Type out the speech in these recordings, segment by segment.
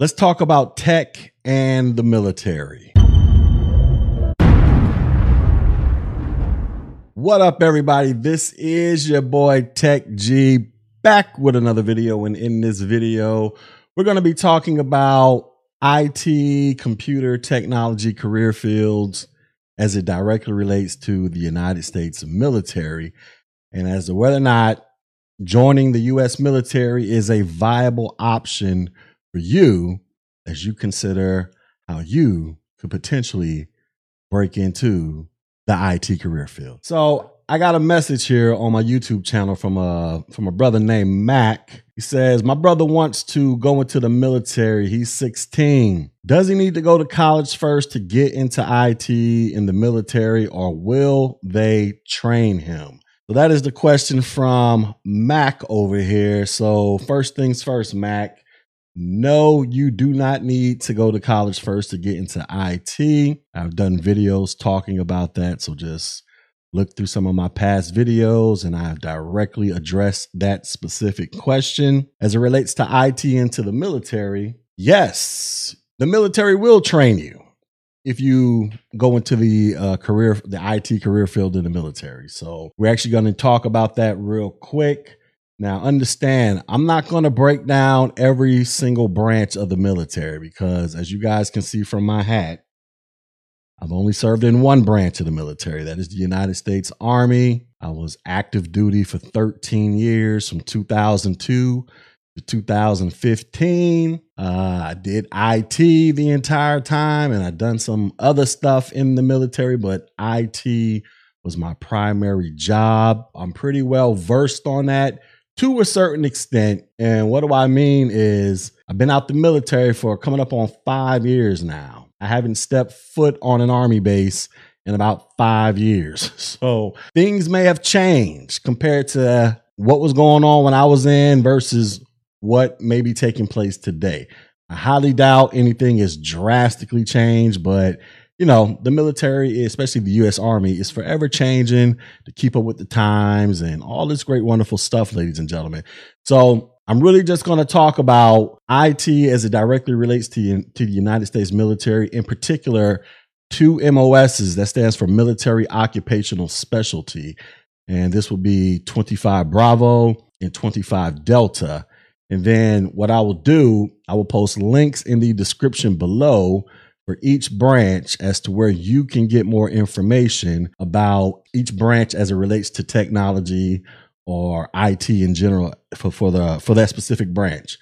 Let's talk about tech and the military. What up, everybody? This is your boy Tech G back with another video. And in this video, we're going to be talking about IT, computer technology career fields as it directly relates to the United States military and as to whether or not joining the U.S. military is a viable option for you as you consider how you could potentially break into the IT career field. So I got a message here on my YouTube channel from a from a brother named Mac. He says, "My brother wants to go into the military. He's 16. Does he need to go to college first to get into IT in the military or will they train him?" So that is the question from Mac over here. So first things first, Mac, no, you do not need to go to college first to get into IT. I've done videos talking about that. So just look through some of my past videos and I've directly addressed that specific question. As it relates to IT into the military, yes, the military will train you if you go into the uh, career, the IT career field in the military. So we're actually going to talk about that real quick. Now, understand, I'm not going to break down every single branch of the military because, as you guys can see from my hat, I've only served in one branch of the military. That is the United States Army. I was active duty for 13 years from 2002 to 2015. Uh, I did IT the entire time and I've done some other stuff in the military, but IT was my primary job. I'm pretty well versed on that to a certain extent. And what do I mean is I've been out the military for coming up on five years now. I haven't stepped foot on an army base in about five years. So things may have changed compared to what was going on when I was in versus what may be taking place today. I highly doubt anything is drastically changed, but you know, the military, especially the U.S. Army, is forever changing to keep up with the times and all this great, wonderful stuff, ladies and gentlemen. So I'm really just going to talk about IT as it directly relates to, to the United States military, in particular, two MOSs that stands for Military Occupational Specialty. And this will be 25 Bravo and 25 Delta. And then what I will do, I will post links in the description below for each branch as to where you can get more information about each branch as it relates to technology or IT in general for, for the for that specific branch.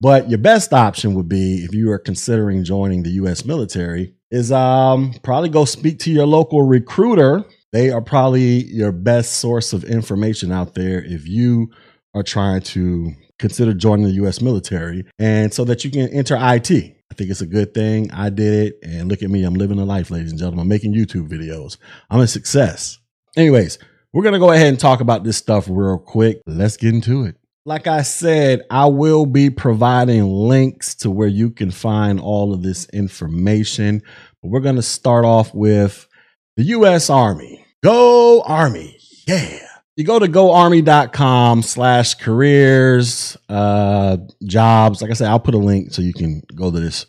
But your best option would be if you are considering joining the US military is um probably go speak to your local recruiter. They are probably your best source of information out there if you are trying to consider joining the US military and so that you can enter IT. I think it's a good thing. I did it. And look at me. I'm living a life, ladies and gentlemen. I'm making YouTube videos. I'm a success. Anyways, we're going to go ahead and talk about this stuff real quick. Let's get into it. Like I said, I will be providing links to where you can find all of this information. But we're going to start off with the U.S. Army. Go Army. Yeah you go to goarmy.com slash careers uh jobs. Like i said i'll put a link so you can go to this.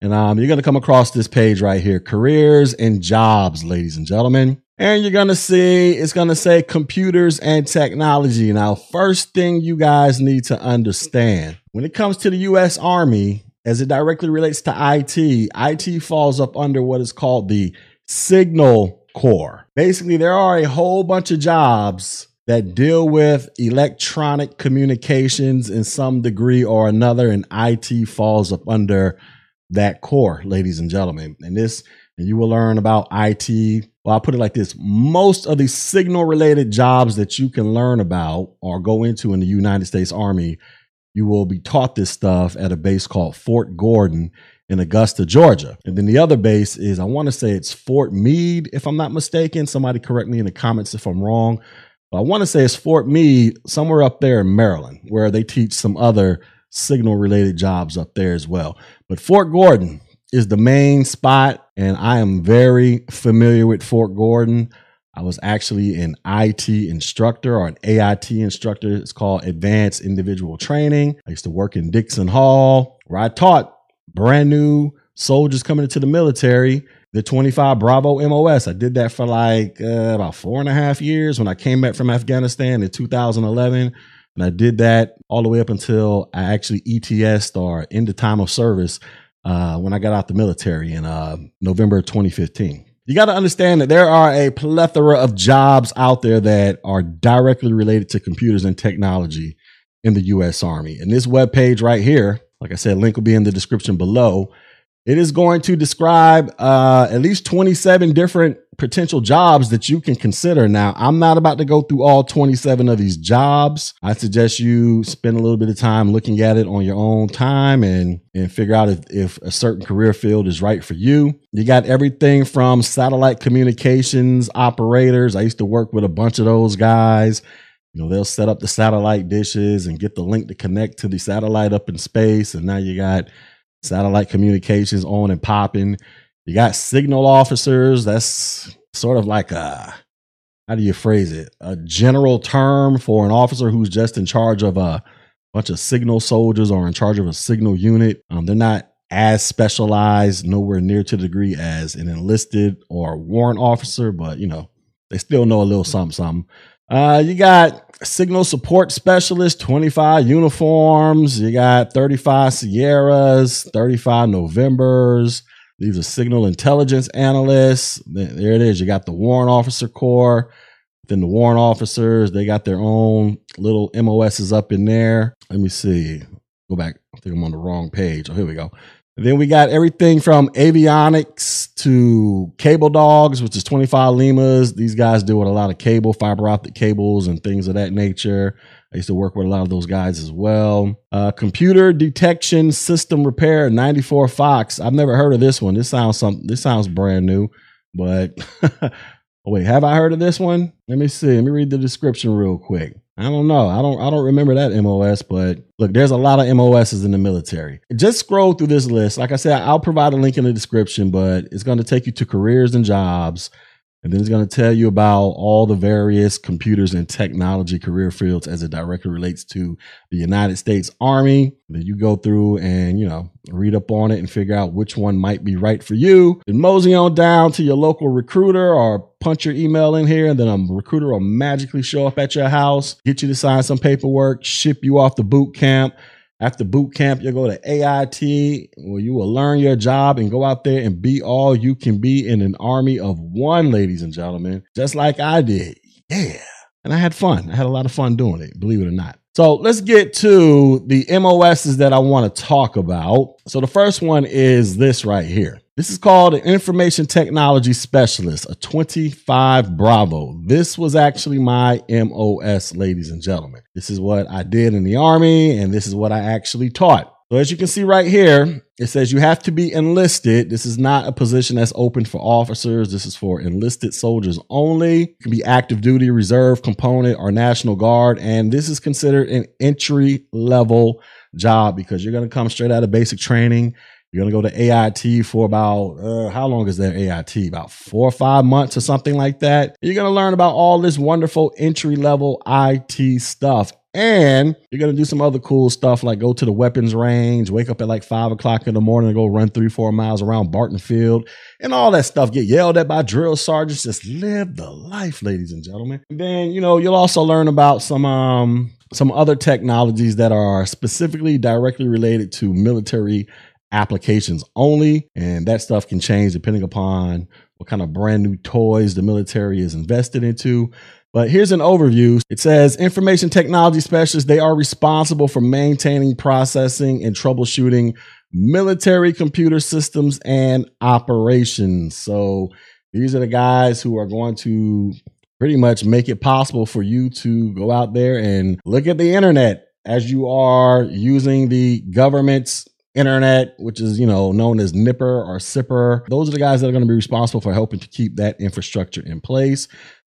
And um, you're going to come across this page right here careers and jobs ladies and gentlemen. And you're going to see it's going to say computers and technology. Now first thing you guys need to understand when it comes to the u.s army as it directly relates to it it falls up under what is called the signal Corps. Basically, there are a whole bunch of jobs that deal with electronic communications in some degree or another, and IT falls up under that corps, ladies and gentlemen. And this, and you will learn about IT. Well, I'll put it like this most of the signal related jobs that you can learn about or go into in the United States Army, you will be taught this stuff at a base called Fort Gordon in Augusta, Georgia. And then the other base is, I want to say it's Fort Meade, if I'm not mistaken. Somebody correct me in the comments if I'm wrong. But I want to say it's Fort Meade, somewhere up there in Maryland, where they teach some other signal related jobs up there as well. But Fort Gordon is the main spot, and I am very familiar with Fort Gordon. I was actually an IT instructor or an AIT instructor. It's called Advanced Individual Training. I used to work in Dixon Hall, where I taught brand new soldiers coming into the military, the 25 Bravo MOS. I did that for like uh, about four and a half years when I came back from Afghanistan in 2011. And I did that all the way up until I actually ETS or in the time of service uh, when I got out the military in uh, November 2015. You got to understand that there are a plethora of jobs out there that are directly related to computers and technology in the U.S. Army. And this web page right here, like I said, link will be in the description below. It is going to describe uh, at least 27 different potential jobs that you can consider. Now, I'm not about to go through all 27 of these jobs. I suggest you spend a little bit of time looking at it on your own time and, and figure out if, if a certain career field is right for you. You got everything from satellite communications operators. I used to work with a bunch of those guys. You know, they'll set up the satellite dishes and get the link to connect to the satellite up in space. And now you got satellite communications on and popping. You got signal officers. That's sort of like a, how do you phrase it? A general term for an officer who's just in charge of a bunch of signal soldiers or in charge of a signal unit. Um, they're not as specialized, nowhere near to the degree as an enlisted or warrant officer, but you know, they still know a little something, something. Uh, you got signal support specialist, 25 uniforms. You got 35 Sierras, 35 Novembers. These are signal intelligence analysts. There it is. You got the warrant officer corps. Then the warrant officers, they got their own little MOSs up in there. Let me see. Go back. I think I'm on the wrong page. Oh, here we go. Then we got everything from avionics to cable dogs, which is 25 Limas. These guys deal with a lot of cable, fiber optic cables, and things of that nature. I used to work with a lot of those guys as well. Uh, computer detection system repair, 94 Fox. I've never heard of this one. This sounds something. This sounds brand new, but wait, have I heard of this one? Let me see. Let me read the description real quick. I don't know. I don't I don't remember that MOS, but look, there's a lot of MOSs in the military. Just scroll through this list. Like I said, I'll provide a link in the description, but it's going to take you to careers and jobs. And then it's going to tell you about all the various computers and technology career fields as it directly relates to the United States Army. Then you go through and, you know, read up on it and figure out which one might be right for you. Then mosey on down to your local recruiter or punch your email in here. And then a recruiter will magically show up at your house, get you to sign some paperwork, ship you off the boot camp after boot camp, you'll go to AIT where you will learn your job and go out there and be all you can be in an army of one, ladies and gentlemen, just like I did. Yeah. And I had fun. I had a lot of fun doing it, believe it or not. So let's get to the MOSs that I want to talk about. So the first one is this right here. This is called an information technology specialist, a 25 Bravo. This was actually my MOS, ladies and gentlemen. This is what I did in the army, and this is what I actually taught. So as you can see right here, it says you have to be enlisted. This is not a position that's open for officers. This is for enlisted soldiers only. Can be active duty, reserve component, or National Guard. And this is considered an entry level job because you're going to come straight out of basic training. You're to go to AIT for about, uh, how long is their AIT? About four or five months or something like that. You're to learn about all this wonderful entry level IT stuff. And you're to do some other cool stuff like go to the weapons range, wake up at like five o'clock in the morning and go run three, four miles around Barton Field and all that stuff. Get yelled at by drill sergeants. Just live the life, ladies and gentlemen. And then, you know, you'll also learn about some, um, some other technologies that are specifically directly related to military applications only. And that stuff can change depending upon what kind of brand new toys the military is invested into. But here's an overview. It says information technology specialists, they are responsible for maintaining, processing, and troubleshooting military computer systems and operations. So these are the guys who are going to pretty much make it possible for you to go out there and look at the internet as you are using the government's internet, which is, you know, known as Nipper or Sipper. Those are the guys that are going to be responsible for helping to keep that infrastructure in place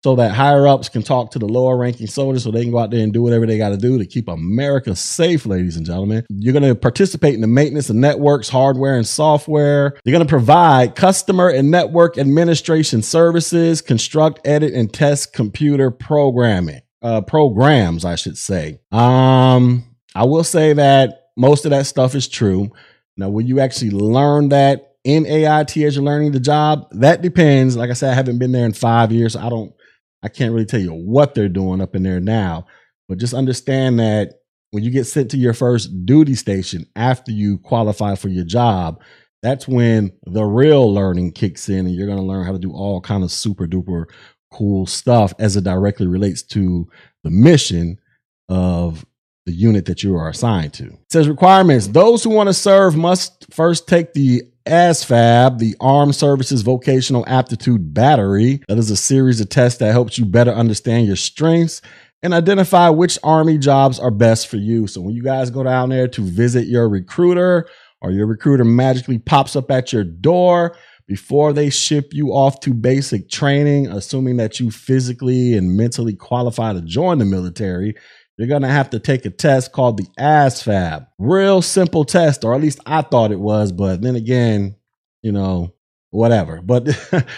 so that higher ups can talk to the lower ranking soldiers so they can go out there and do whatever they got to do to keep America safe, ladies and gentlemen. You're going to participate in the maintenance of networks, hardware, and software. You're going to provide customer and network administration services, construct, edit, and test computer programming, uh, programs, I should say. Um, I will say that most of that stuff is true. Now, will you actually learn that in AIT as you're learning the job? That depends. Like I said, I haven't been there in five years. So I don't, I can't really tell you what they're doing up in there now. But just understand that when you get sent to your first duty station after you qualify for your job, that's when the real learning kicks in and you're going to learn how to do all kind of super duper cool stuff as it directly relates to the mission of the unit that you are assigned to. It says requirements. Those who want to serve must first take the ASVAB, the Armed Services Vocational Aptitude Battery. That is a series of tests that helps you better understand your strengths and identify which Army jobs are best for you. So when you guys go down there to visit your recruiter or your recruiter magically pops up at your door, before they ship you off to basic training, assuming that you physically and mentally qualify to join the military, you're going to have to take a test called the ASVAB. Real simple test, or at least I thought it was, but then again, you know, whatever. But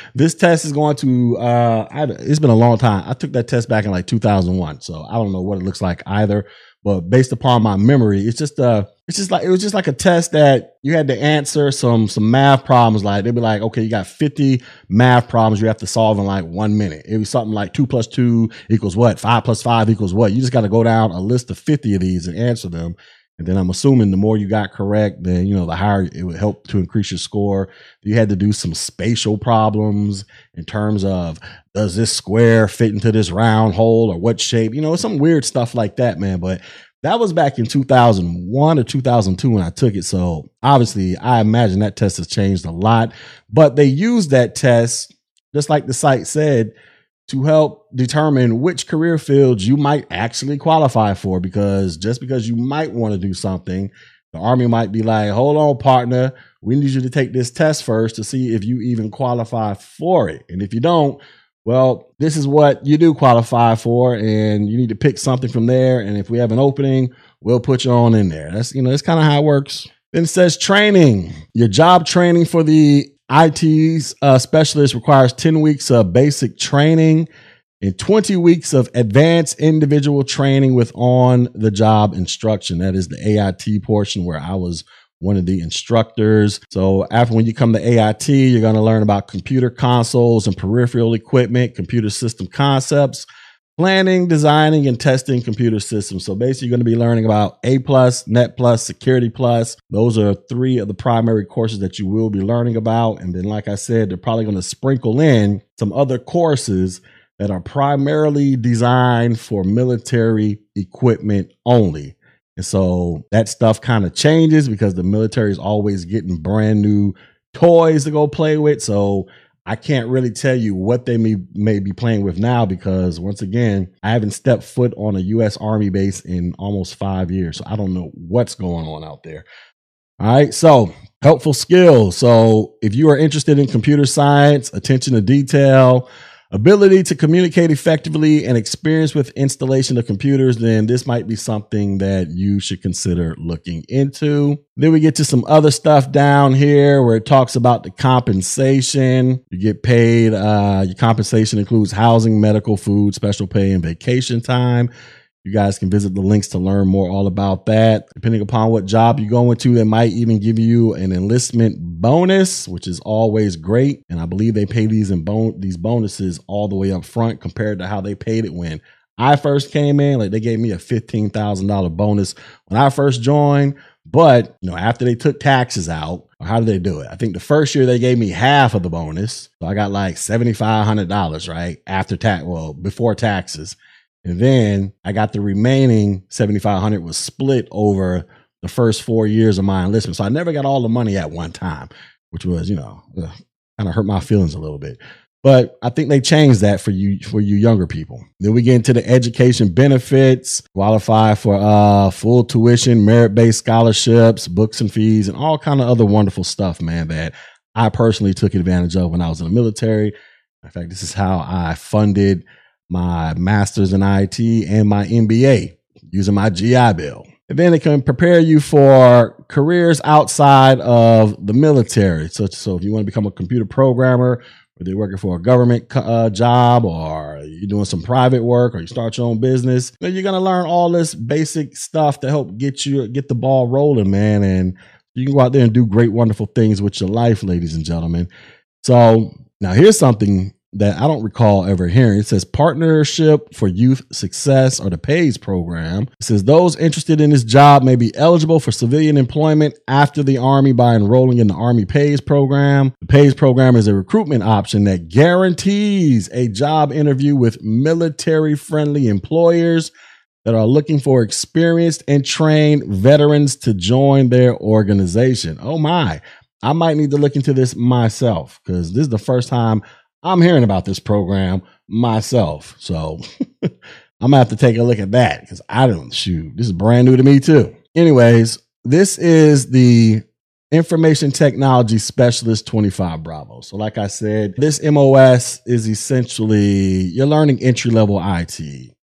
this test is going to, uh, I, it's been a long time. I took that test back in like 2001. So I don't know what it looks like either. But based upon my memory, it's just uh it's just like it was just like a test that you had to answer some some math problems. Like they'd be like, okay, you got 50 math problems you have to solve in like one minute. It was something like two plus two equals what? Five plus five equals what? You just got to go down a list of 50 of these and answer them. And then I'm assuming the more you got correct, then you know the higher it would help to increase your score. You had to do some spatial problems in terms of does this square fit into this round hole or what shape? You know, some weird stuff like that, man. But that was back in 2001 or 2002 when I took it. So obviously, I imagine that test has changed a lot. But they used that test, just like the site said, to help determine which career fields you might actually qualify for. Because just because you might want to do something, the Army might be like, hold on, partner, we need you to take this test first to see if you even qualify for it. And if you don't, well, this is what you do qualify for, and you need to pick something from there. And if we have an opening, we'll put you on in there. That's, you know, that's kind of how it works. Then it says training. Your job training for the IT's uh, specialist requires 10 weeks of basic training and 20 weeks of advanced individual training with on the job instruction. That is the AIT portion where I was one of the instructors. So after when you come to AIT, you're going to learn about computer consoles and peripheral equipment, computer system concepts, planning, designing, and testing computer systems. So basically, you're going to be learning about A plus, Net plus, Security plus. Those are three of the primary courses that you will be learning about. And then, like I said, they're probably going to sprinkle in some other courses that are primarily designed for military equipment only. And so that stuff kind of changes because the military is always getting brand new toys to go play with. So I can't really tell you what they may, may be playing with now because once again, I haven't stepped foot on a US Army base in almost five years. So I don't know what's going on out there. All right. So helpful skills. So if you are interested in computer science, attention to detail, ability to communicate effectively and experience with installation of computers, then this might be something that you should consider looking into. Then we get to some other stuff down here where it talks about the compensation. You get paid, uh, your compensation includes housing, medical, food, special pay, and vacation time. You guys can visit the links to learn more all about that. Depending upon what job you go into, they might even give you an enlistment bonus, which is always great. And I believe they pay these in bon- these bonuses all the way up front compared to how they paid it when I first came in. Like they gave me a fifteen thousand dollar bonus when I first joined. But you know, after they took taxes out, how did they do it? I think the first year they gave me half of the bonus, so I got like seventy five hundred dollars right after tax, well before taxes. And then I got the remaining 7,500 was split over the first four years of my enlistment. So I never got all the money at one time, which was, you know, kind of hurt my feelings a little bit. But I think they changed that for you for you younger people. Then we get into the education benefits, qualify for uh, full tuition, merit based scholarships, books and fees, and all kind of other wonderful stuff, man. That I personally took advantage of when I was in the military. In fact, this is how I funded my master's in IT and my MBA using my GI Bill. And then it can prepare you for careers outside of the military. So, so if you want to become a computer programmer, whether you're working for a government uh, job or you're doing some private work or you start your own business, then you're going to learn all this basic stuff to help get you get the ball rolling, man. And You can go out there and do great, wonderful things with your life, ladies and gentlemen. So now here's something that I don't recall ever hearing. It says Partnership for Youth Success or the PAYS program. It says those interested in this job may be eligible for civilian employment after the Army by enrolling in the Army PAYS program. The PAYS program is a recruitment option that guarantees a job interview with military friendly employers that are looking for experienced and trained veterans to join their organization. Oh my. I might need to look into this myself because this is the first time I'm hearing about this program myself. So I'm gonna have to take a look at that because I don't shoot. This is brand new to me too. Anyways, this is the Information Technology Specialist 25 Bravo. So, like I said, this MOS is essentially you're learning entry level IT,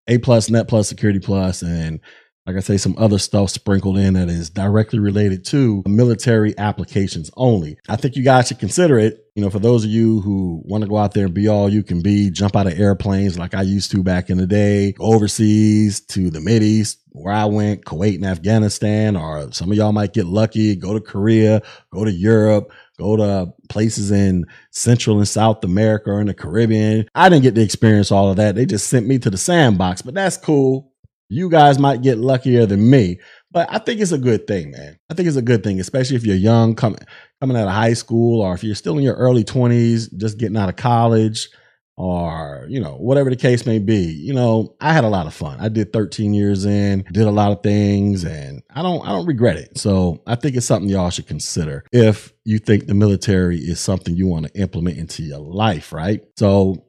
A plus, Net plus, Security plus, and like I say, some other stuff sprinkled in that is directly related to military applications only. I think you guys should consider it. You know, for those of you who want to go out there and be all you can be, jump out of airplanes like I used to back in the day, overseas to the East, where I went, Kuwait and Afghanistan, or some of y'all might get lucky, go to Korea, go to Europe, go to places in Central and South America or in the Caribbean. I didn't get to experience all of that. They just sent me to the sandbox, but that's cool you guys might get luckier than me, but I think it's a good thing, man. I think it's a good thing, especially if you're young, coming coming out of high school, or if you're still in your early 20s, just getting out of college, or you know whatever the case may be. You know, I had a lot of fun. I did 13 years in, did a lot of things, and I don't I don't regret it. So I think it's something y'all should consider if you think the military is something you want to implement into your life, right? So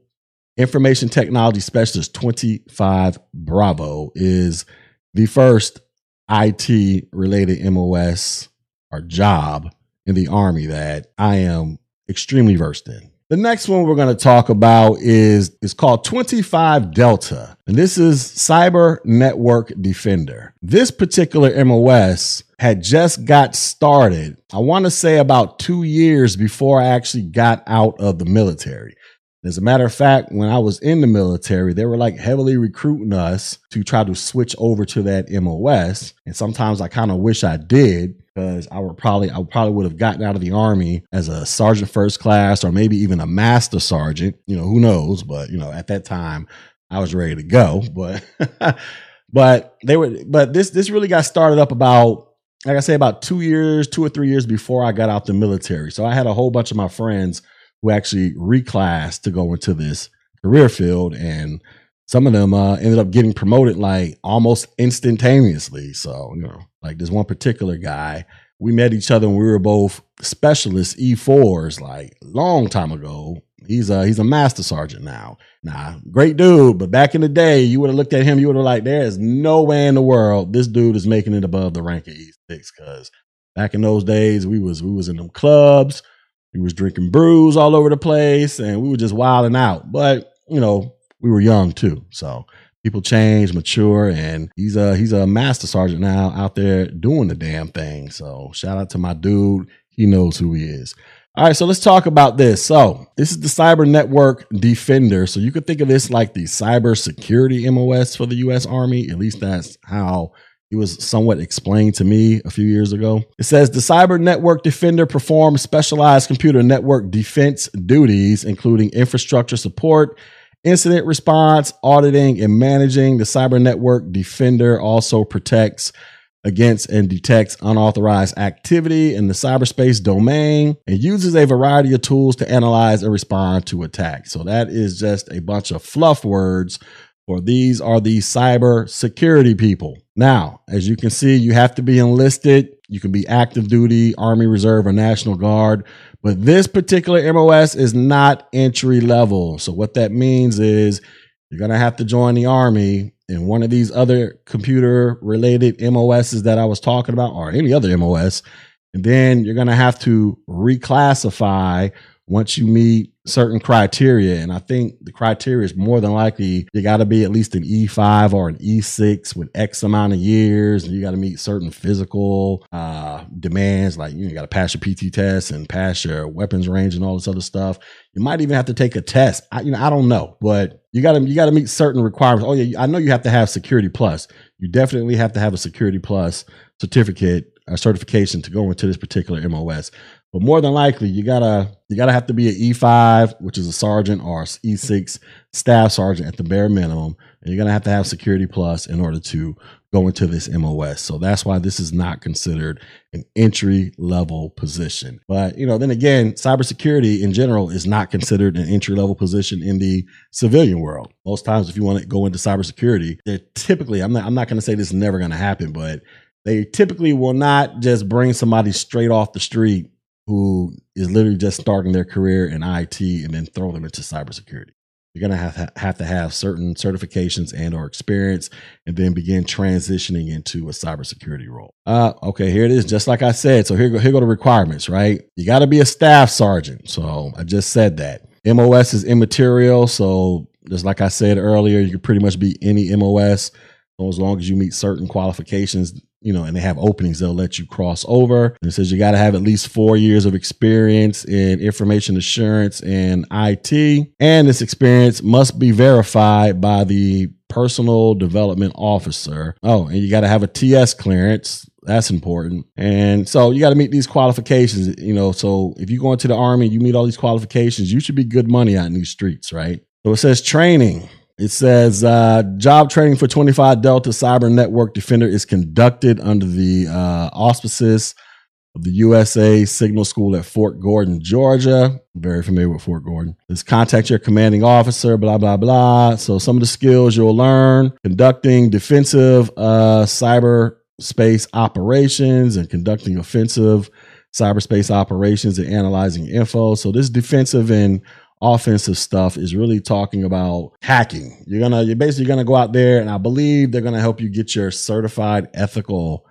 Information Technology Specialist 25 Bravo is the first IT related MOS or job in the Army that I am extremely versed in. The next one we're going to talk about is, is called 25 Delta, and this is Cyber Network Defender. This particular MOS had just got started, I want to say about two years before I actually got out of the military. As a matter of fact, when I was in the military, they were like heavily recruiting us to try to switch over to that MOS. And sometimes I kind of wish I did because I would probably I probably would have gotten out of the army as a sergeant first class or maybe even a master sergeant. You know, who knows? But you know, at that time I was ready to go. But but they were but this this really got started up about like I say about two years, two or three years before I got out the military. So I had a whole bunch of my friends who actually reclassed to go into this career field and some of them uh, ended up getting promoted like almost instantaneously. So you know like this one particular guy we met each other when we were both specialist e4s like long time ago. He's a he's a master sergeant now. Nah great dude but back in the day you would have looked at him you would have like there is no way in the world this dude is making it above the rank of e6 because back in those days we was we was in them clubs we was drinking brews all over the place and we were just wilding out. But, you know, we were young too. So people change, mature, and he's a he's a master sergeant now out there doing the damn thing. So shout out to my dude. He knows who he is. All right, so let's talk about this. So, this is the Cyber Network Defender. So, you could think of this like the cyber security MOS for the US Army. At least that's how he was somewhat explained to me a few years ago. It says the Cyber Network Defender performs specialized computer network defense duties, including infrastructure support, incident response, auditing, and managing. The Cyber Network Defender also protects against and detects unauthorized activity in the cyberspace domain and uses a variety of tools to analyze and respond to attacks. So that is just a bunch of fluff words for these are the cyber security people. Now, as you can see, you have to be enlisted. You can be active duty, Army Reserve, or National Guard. But this particular MOS is not entry level. So, what that means is you're going to have to join the Army in one of these other computer related MOSs that I was talking about, or any other MOS. And then you're going to have to reclassify once you meet certain criteria. And I think the criteria is more than likely you got to be at least an E5 or an E6 with X amount of years. And you got to meet certain physical uh, demands, like you, know, you got to pass your PT test and pass your weapons range and all this other stuff. You might even have to take a test. I, you know, I don't know, but you got to you got to meet certain requirements. Oh yeah, I know you have to have Security Plus. You definitely have to have a Security Plus certificate a certification to go into this particular MOS. But more than likely, you gotta you gotta have to be an E5, which is a sergeant, or E6 staff sergeant at the bare minimum, and you're gonna have to have Security Plus in order to go into this MOS. So that's why this is not considered an entry level position. But you know, then again, cybersecurity in general is not considered an entry level position in the civilian world. Most times, if you want to go into cybersecurity, they're typically I'm not I'm not to say this is never to happen, but they typically will not just bring somebody straight off the street who is literally just starting their career in IT and then throw them into cybersecurity. You're going to have, have to have certain certifications and or experience and then begin transitioning into a cybersecurity role. Uh, okay, here it is. Just like I said. So here go, here go the requirements, right? You got to be a staff sergeant. So I just said that. MOS is immaterial. So just like I said earlier, you could pretty much be any MOS. So as long as you meet certain qualifications you know, and they have openings, they'll let you cross over. And it says you got to have at least four years of experience in information assurance and IT. And this experience must be verified by the personal development officer. Oh, and you got to have a TS clearance. That's important. And so you got to meet these qualifications, you know. So if you go into the army, you meet all these qualifications, you should be good money out in these streets, right? So it says training. It says uh, job training for 25 Delta Cyber Network Defender is conducted under the uh, auspices of the USA Signal School at Fort Gordon, Georgia. very familiar with Fort Gordon. Let's contact your commanding officer, blah, blah, blah. So, some of the skills you'll learn conducting defensive uh, cyberspace operations and conducting offensive cyberspace operations and analyzing info. So, this defensive and offensive stuff is really talking about hacking. You're gonna you're basically gonna go out there and I believe they're gonna help you get your certified ethical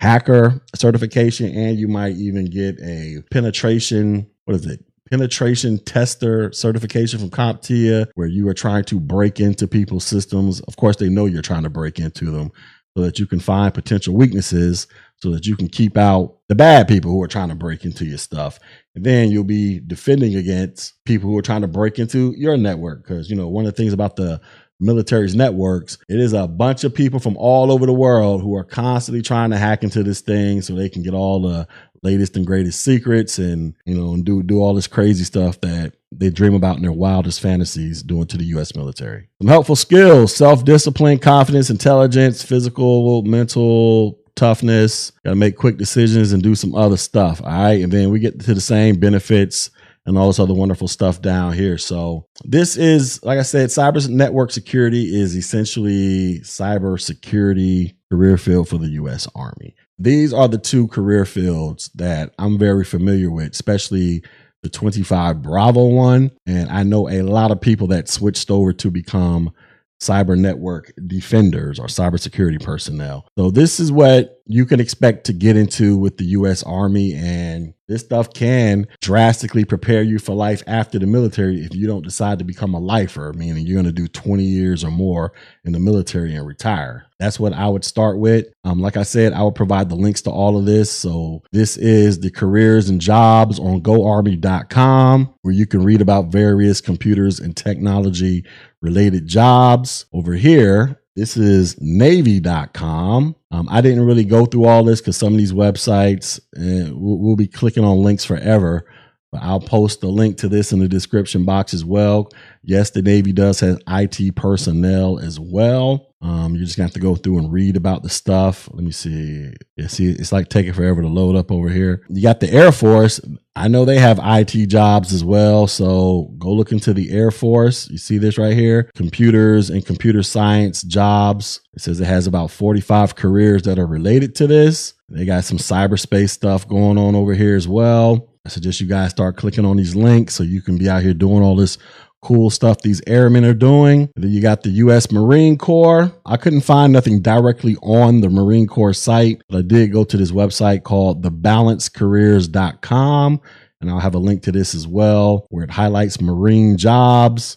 hacker certification and you might even get a penetration what is it penetration tester certification from CompTIA where you are trying to break into people's systems. Of course, they know you're trying to break into them so that you can find potential weaknesses so that you can keep out the bad people who are trying to break into your stuff. And then you'll be defending against people who are trying to break into your network. Because, you know, one of the things about the military's networks, it is a bunch of people from all over the world who are constantly trying to hack into this thing so they can get all the latest and greatest secrets and, you know, and do, do all this crazy stuff that they dream about in their wildest fantasies doing to the U.S. military. Some helpful skills self discipline, confidence, intelligence, physical, mental, toughness, got to make quick decisions and do some other stuff. All right. And then we get to the same benefits and all this other wonderful stuff down here. So this is, like I said, cyber network security is essentially cyber security career field for the U.S. Army. These are the two career fields that I'm very familiar with, especially the 25 Bravo one. And I know a lot of people that switched over to become cyber network defenders or cybersecurity personnel. So this is what you can expect to get into with the US Army and this stuff can drastically prepare you for life after the military if you don't decide to become a lifer, meaning you're going to do 20 years or more in the military and retire. That's what I would start with. Um, like I said, I will provide the links to all of this. So this is the careers and jobs on goarmy.com where you can read about various computers and technology related jobs. Over here, this is Navy.com. Um, I didn't really go through all this because some of these websites, uh, we'll, we'll be clicking on links forever. But I'll post the link to this in the description box as well. Yes, the Navy does have IT personnel as well. Um, you're just gonna have to go through and read about the stuff. Let me see. Yeah, see, it's like taking forever to load up over here. You got the Air Force. I know they have IT jobs as well. So go look into the Air Force. You see this right here computers and computer science jobs. It says it has about 45 careers that are related to this. They got some cyberspace stuff going on over here as well. I suggest you guys start clicking on these links so you can be out here doing all this cool stuff these airmen are doing. then you got the U.S. Marine Corps. I couldn't find nothing directly on the Marine Corps site, but I did go to this website called thebalancecareers.com. And I'll have a link to this as well, where it highlights Marine jobs.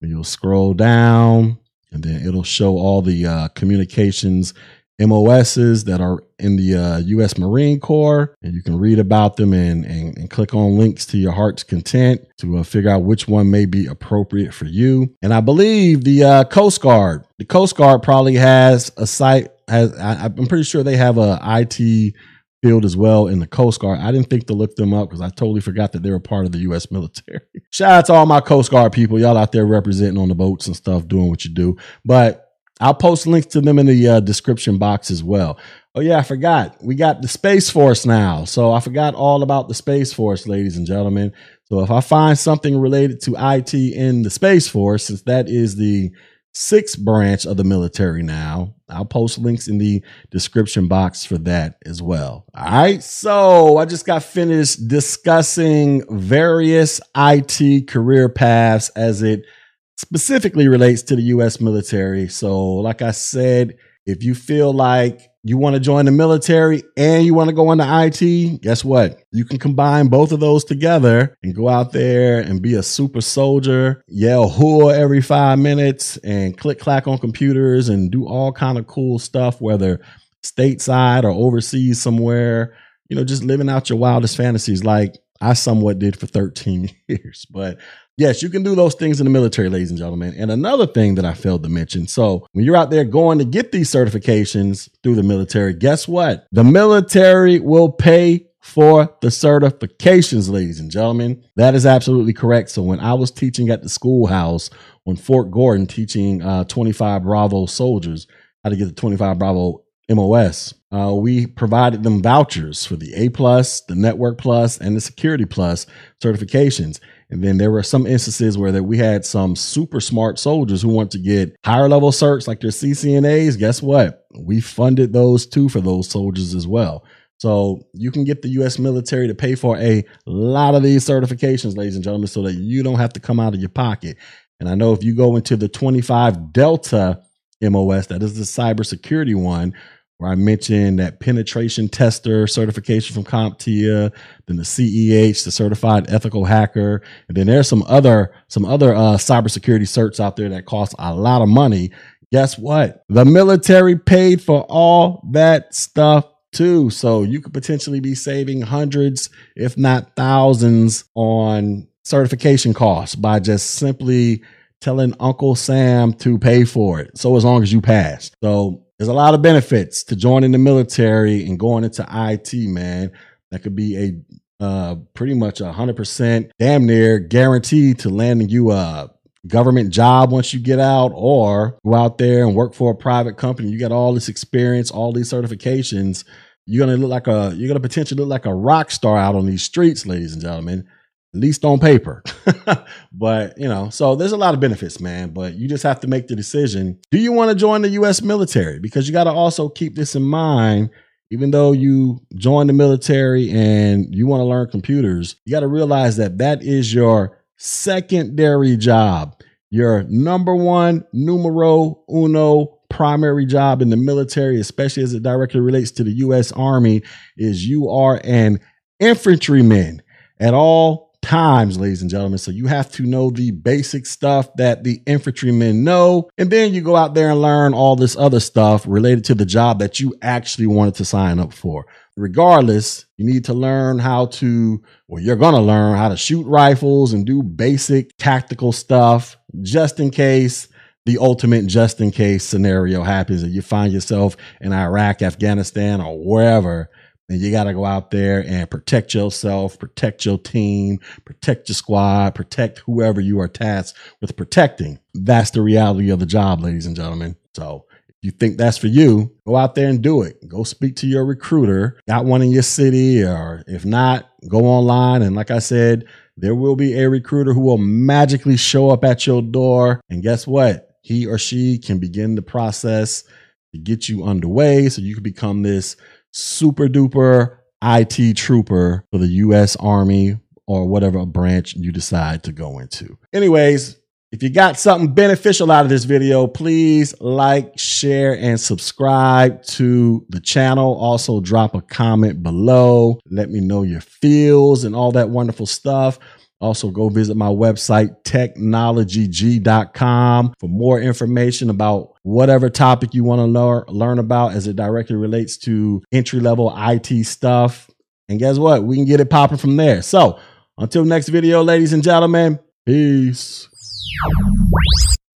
And you'll scroll down, and then it'll show all the uh, communications MOSs that are in the uh, U.S. Marine Corps, and you can read about them and, and, and click on links to your heart's content to uh, figure out which one may be appropriate for you. And I believe the uh, Coast Guard, the Coast Guard probably has a site. Has I, I'm pretty sure they have a IT field as well in the Coast Guard. I didn't think to look them up because I totally forgot that they were part of the U.S. military. Shout out to all my Coast Guard people. Y'all out there representing on the boats and stuff, doing what you do. But I'll post links to them in the uh, description box as well. Oh, yeah, I forgot. We got the Space Force now. So I forgot all about the Space Force, ladies and gentlemen. So if I find something related to IT in the Space Force, since that is the sixth branch of the military now. I'll post links in the description box for that as well. All right. So I just got finished discussing various IT career paths as it specifically relates to the U.S. military. So, like I said, if you feel like you want to join the military and you want to go into IT, guess what? You can combine both of those together and go out there and be a super soldier, yell "hoo" every five minutes and click clack on computers and do all kind of cool stuff, whether stateside or overseas somewhere, you know, just living out your wildest fantasies like I somewhat did for 13 years. But Yes, you can do those things in the military, ladies and gentlemen. And another thing that I failed to mention so, when you're out there going to get these certifications through the military, guess what? The military will pay for the certifications, ladies and gentlemen. That is absolutely correct. So, when I was teaching at the schoolhouse on Fort Gordon, teaching uh, 25 Bravo soldiers how to get the 25 Bravo MOS, uh, we provided them vouchers for the A plus, the Network Plus, and the Security Plus certifications. And then there were some instances where that we had some super smart soldiers who want to get higher level certs like their CCNAs. Guess what? We funded those too for those soldiers as well. So you can get the US military to pay for a lot of these certifications, ladies and gentlemen, so that you don't have to come out of your pocket. And I know if you go into the 25 Delta MOS, that is the cybersecurity one, where I mentioned that penetration tester certification from CompTIA, then the CEH, the certified ethical hacker, and then there's some other some other uh, cybersecurity certs out there that cost a lot of money. Guess what? The military paid for all that stuff too, so you could potentially be saving hundreds, if not thousands, on certification costs by just simply telling Uncle Sam to pay for it. So as long as you pass. So there's a lot of benefits to joining the military and going into IT, man. That could be a uh, pretty much a hundred percent, damn near guaranteed to landing you a government job once you get out, or go out there and work for a private company. You got all this experience, all these certifications. You're gonna look like a you're gonna potentially look like a rock star out on these streets, ladies and gentlemen at least on paper. but, you know, so there's a lot of benefits, man. But you just have to make the decision. Do you want to join the US military? Because you got to also keep this in mind. Even though you join the military and you want to learn computers, you got to realize that that is your secondary job. Your number one, numero uno primary job in the military, especially as it directly relates to the U.S. Army, is you are an infantryman at all times, ladies and gentlemen. So you have to know the basic stuff that the infantrymen know. And then you go out there and learn all this other stuff related to the job that you actually wanted to sign up for. Regardless, you need to learn how to, well, you're going to learn how to shoot rifles and do basic tactical stuff just in case the ultimate just in case scenario happens and you find yourself in Iraq, Afghanistan, or wherever and you got to go out there and protect yourself, protect your team, protect your squad, protect whoever you are tasked with protecting. That's the reality of the job, ladies and gentlemen. So if you think that's for you, go out there and do it. Go speak to your recruiter. Got one in your city, or if not, go online. And like I said, there will be a recruiter who will magically show up at your door. And guess what? He or she can begin the process to get you underway so you can become this super duper IT trooper for the US Army or whatever branch you decide to go into. Anyways, if you got something beneficial out of this video, please like, share, and subscribe to the channel. Also, drop a comment below. Let me know your feels and all that wonderful stuff. Also, go visit my website, technologyg.com, for more information about whatever topic you want to learn, learn about as it directly relates to entry level IT stuff. And guess what? We can get it popping from there. So, until next video, ladies and gentlemen, peace.